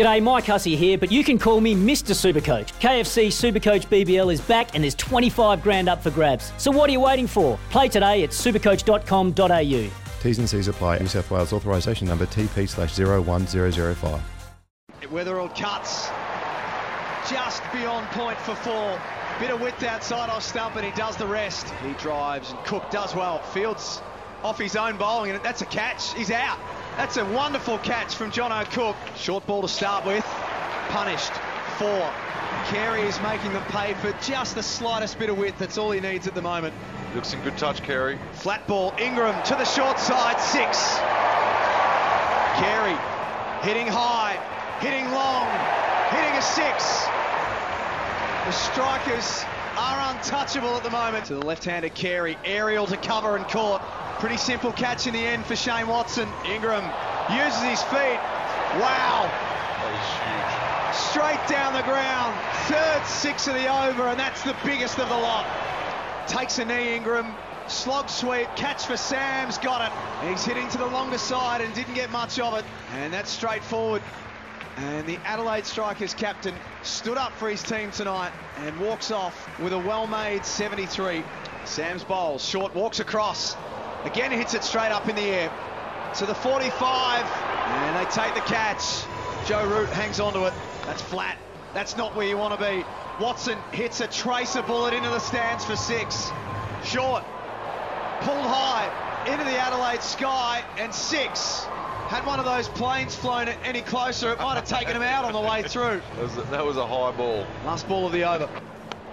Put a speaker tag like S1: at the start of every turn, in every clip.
S1: G'day, Mike Hussey here, but you can call me Mr. Supercoach. KFC Supercoach BBL is back and there's 25 grand up for grabs. So what are you waiting for? Play today at supercoach.com.au.
S2: T's and C's apply. New South Wales authorisation number TP slash 01005.
S3: Weatherald cuts just beyond point for four. Bit of width outside off stump and he does the rest. He drives and Cook does well. Fields off his own bowling and that's a catch. He's out. That's a wonderful catch from Jono Cook. Short ball to start with. Punished. Four. Carey is making them pay for just the slightest bit of width. That's all he needs at the moment.
S4: Looks in good touch, Carey.
S3: Flat ball. Ingram to the short side. Six. Carey hitting high, hitting long, hitting a six. The strikers are untouchable at the moment. To the left-handed Carey, aerial to cover and caught. Pretty simple catch in the end for Shane Watson. Ingram uses his feet. Wow. Straight down the ground. Third six of the over, and that's the biggest of the lot. Takes a knee, Ingram. Slog sweep, catch for Sams, got it. He's hitting to the longer side and didn't get much of it. And that's straightforward. And the Adelaide Strikers captain stood up for his team tonight and walks off with a well-made 73. Sams bowls, short walks across. Again hits it straight up in the air. To the 45, and they take the catch. Joe Root hangs onto it. That's flat. That's not where you want to be. Watson hits a tracer bullet into the stands for six. Short. Pulled high into the Adelaide sky and six. Had one of those planes flown any closer, it might have taken him out on the way through.
S4: That was, that was a high ball.
S3: Last ball of the over.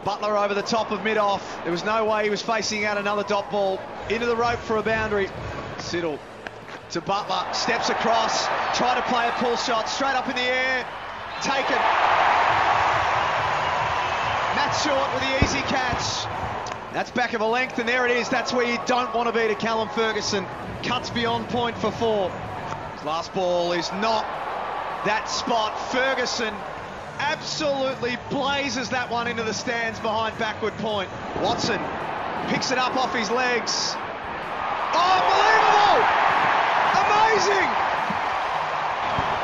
S3: Buttler over the top of mid-off. There was no way he was facing out another dot ball. Into the rope for a boundary. Siddle to Buttler. Steps across. Try to play a pull shot. Straight up in the air. Taken. Matt Short with the easy catch. That's back of a length, and there it is. That's where you don't want to be to Callum Ferguson. Cuts beyond point for four. His last ball is not that spot. Ferguson absolutely blazes that one into the stands behind backward point. Watson picks it up off his legs. Unbelievable! Amazing!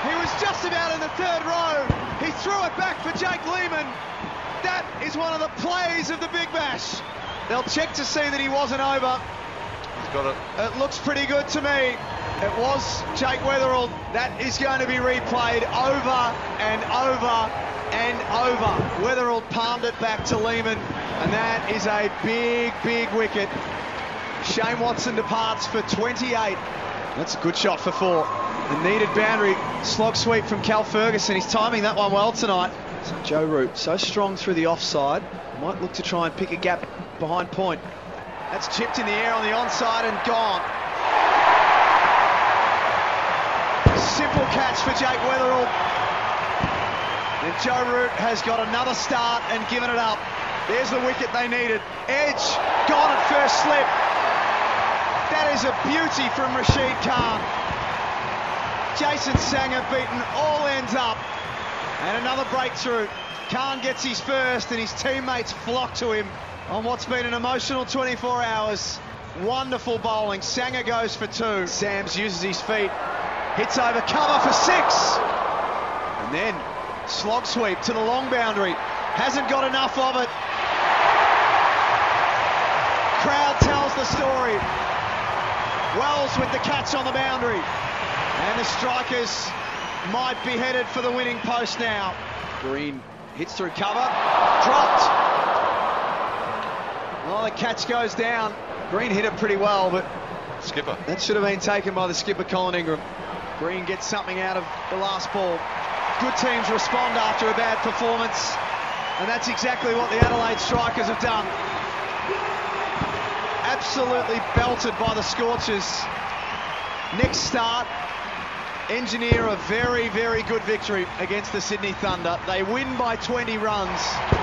S3: He was just about in the third row. He threw it back for Jake Lehmann. That is one of the plays of the Big Bash. They'll check to see that he wasn't over.
S4: He's got it.
S3: It looks pretty good to me. It was Jake Weatherald. That is going to be replayed over and over and over. Weatherald palmed it back to Lehmann, and that is a big, big wicket. Shane Watson departs for 28. That's a good shot for four. The needed boundary slog sweep from Cal Ferguson. He's timing that one well tonight. Joe Root, so strong through the offside, might look to try and pick a gap behind point. That's chipped in the air on the onside and gone. Simple catch for Jake Weatherald. And Joe Root has got another start and given it up. There's the wicket they needed. Edge gone at first slip. That is a beauty from Rashid Khan. Jason Sangha beaten all ends up. And another breakthrough. Khan gets his first and his teammates flock to him on what's been an emotional 24 hours. Wonderful bowling. Sangha goes for two. Sams uses his feet. Hits over cover for six. And then slog sweep to the long boundary. Hasn't got enough of it. Crowd tells the story. Wells with the catch on the boundary. And the strikers might be headed for the winning post now. Green hits through cover. Dropped. Well, the catch goes down. Green hit it pretty well, but
S4: Skipper.
S3: that should have been taken by the skipper, Colin Ingram. Green gets something out of the last ball. Good teams respond after a bad performance, and that's exactly what the Adelaide Strikers have done. Absolutely belted by the Scorchers. Next start, engineer a very, very good victory against the Sydney Thunder. They win by 20 runs.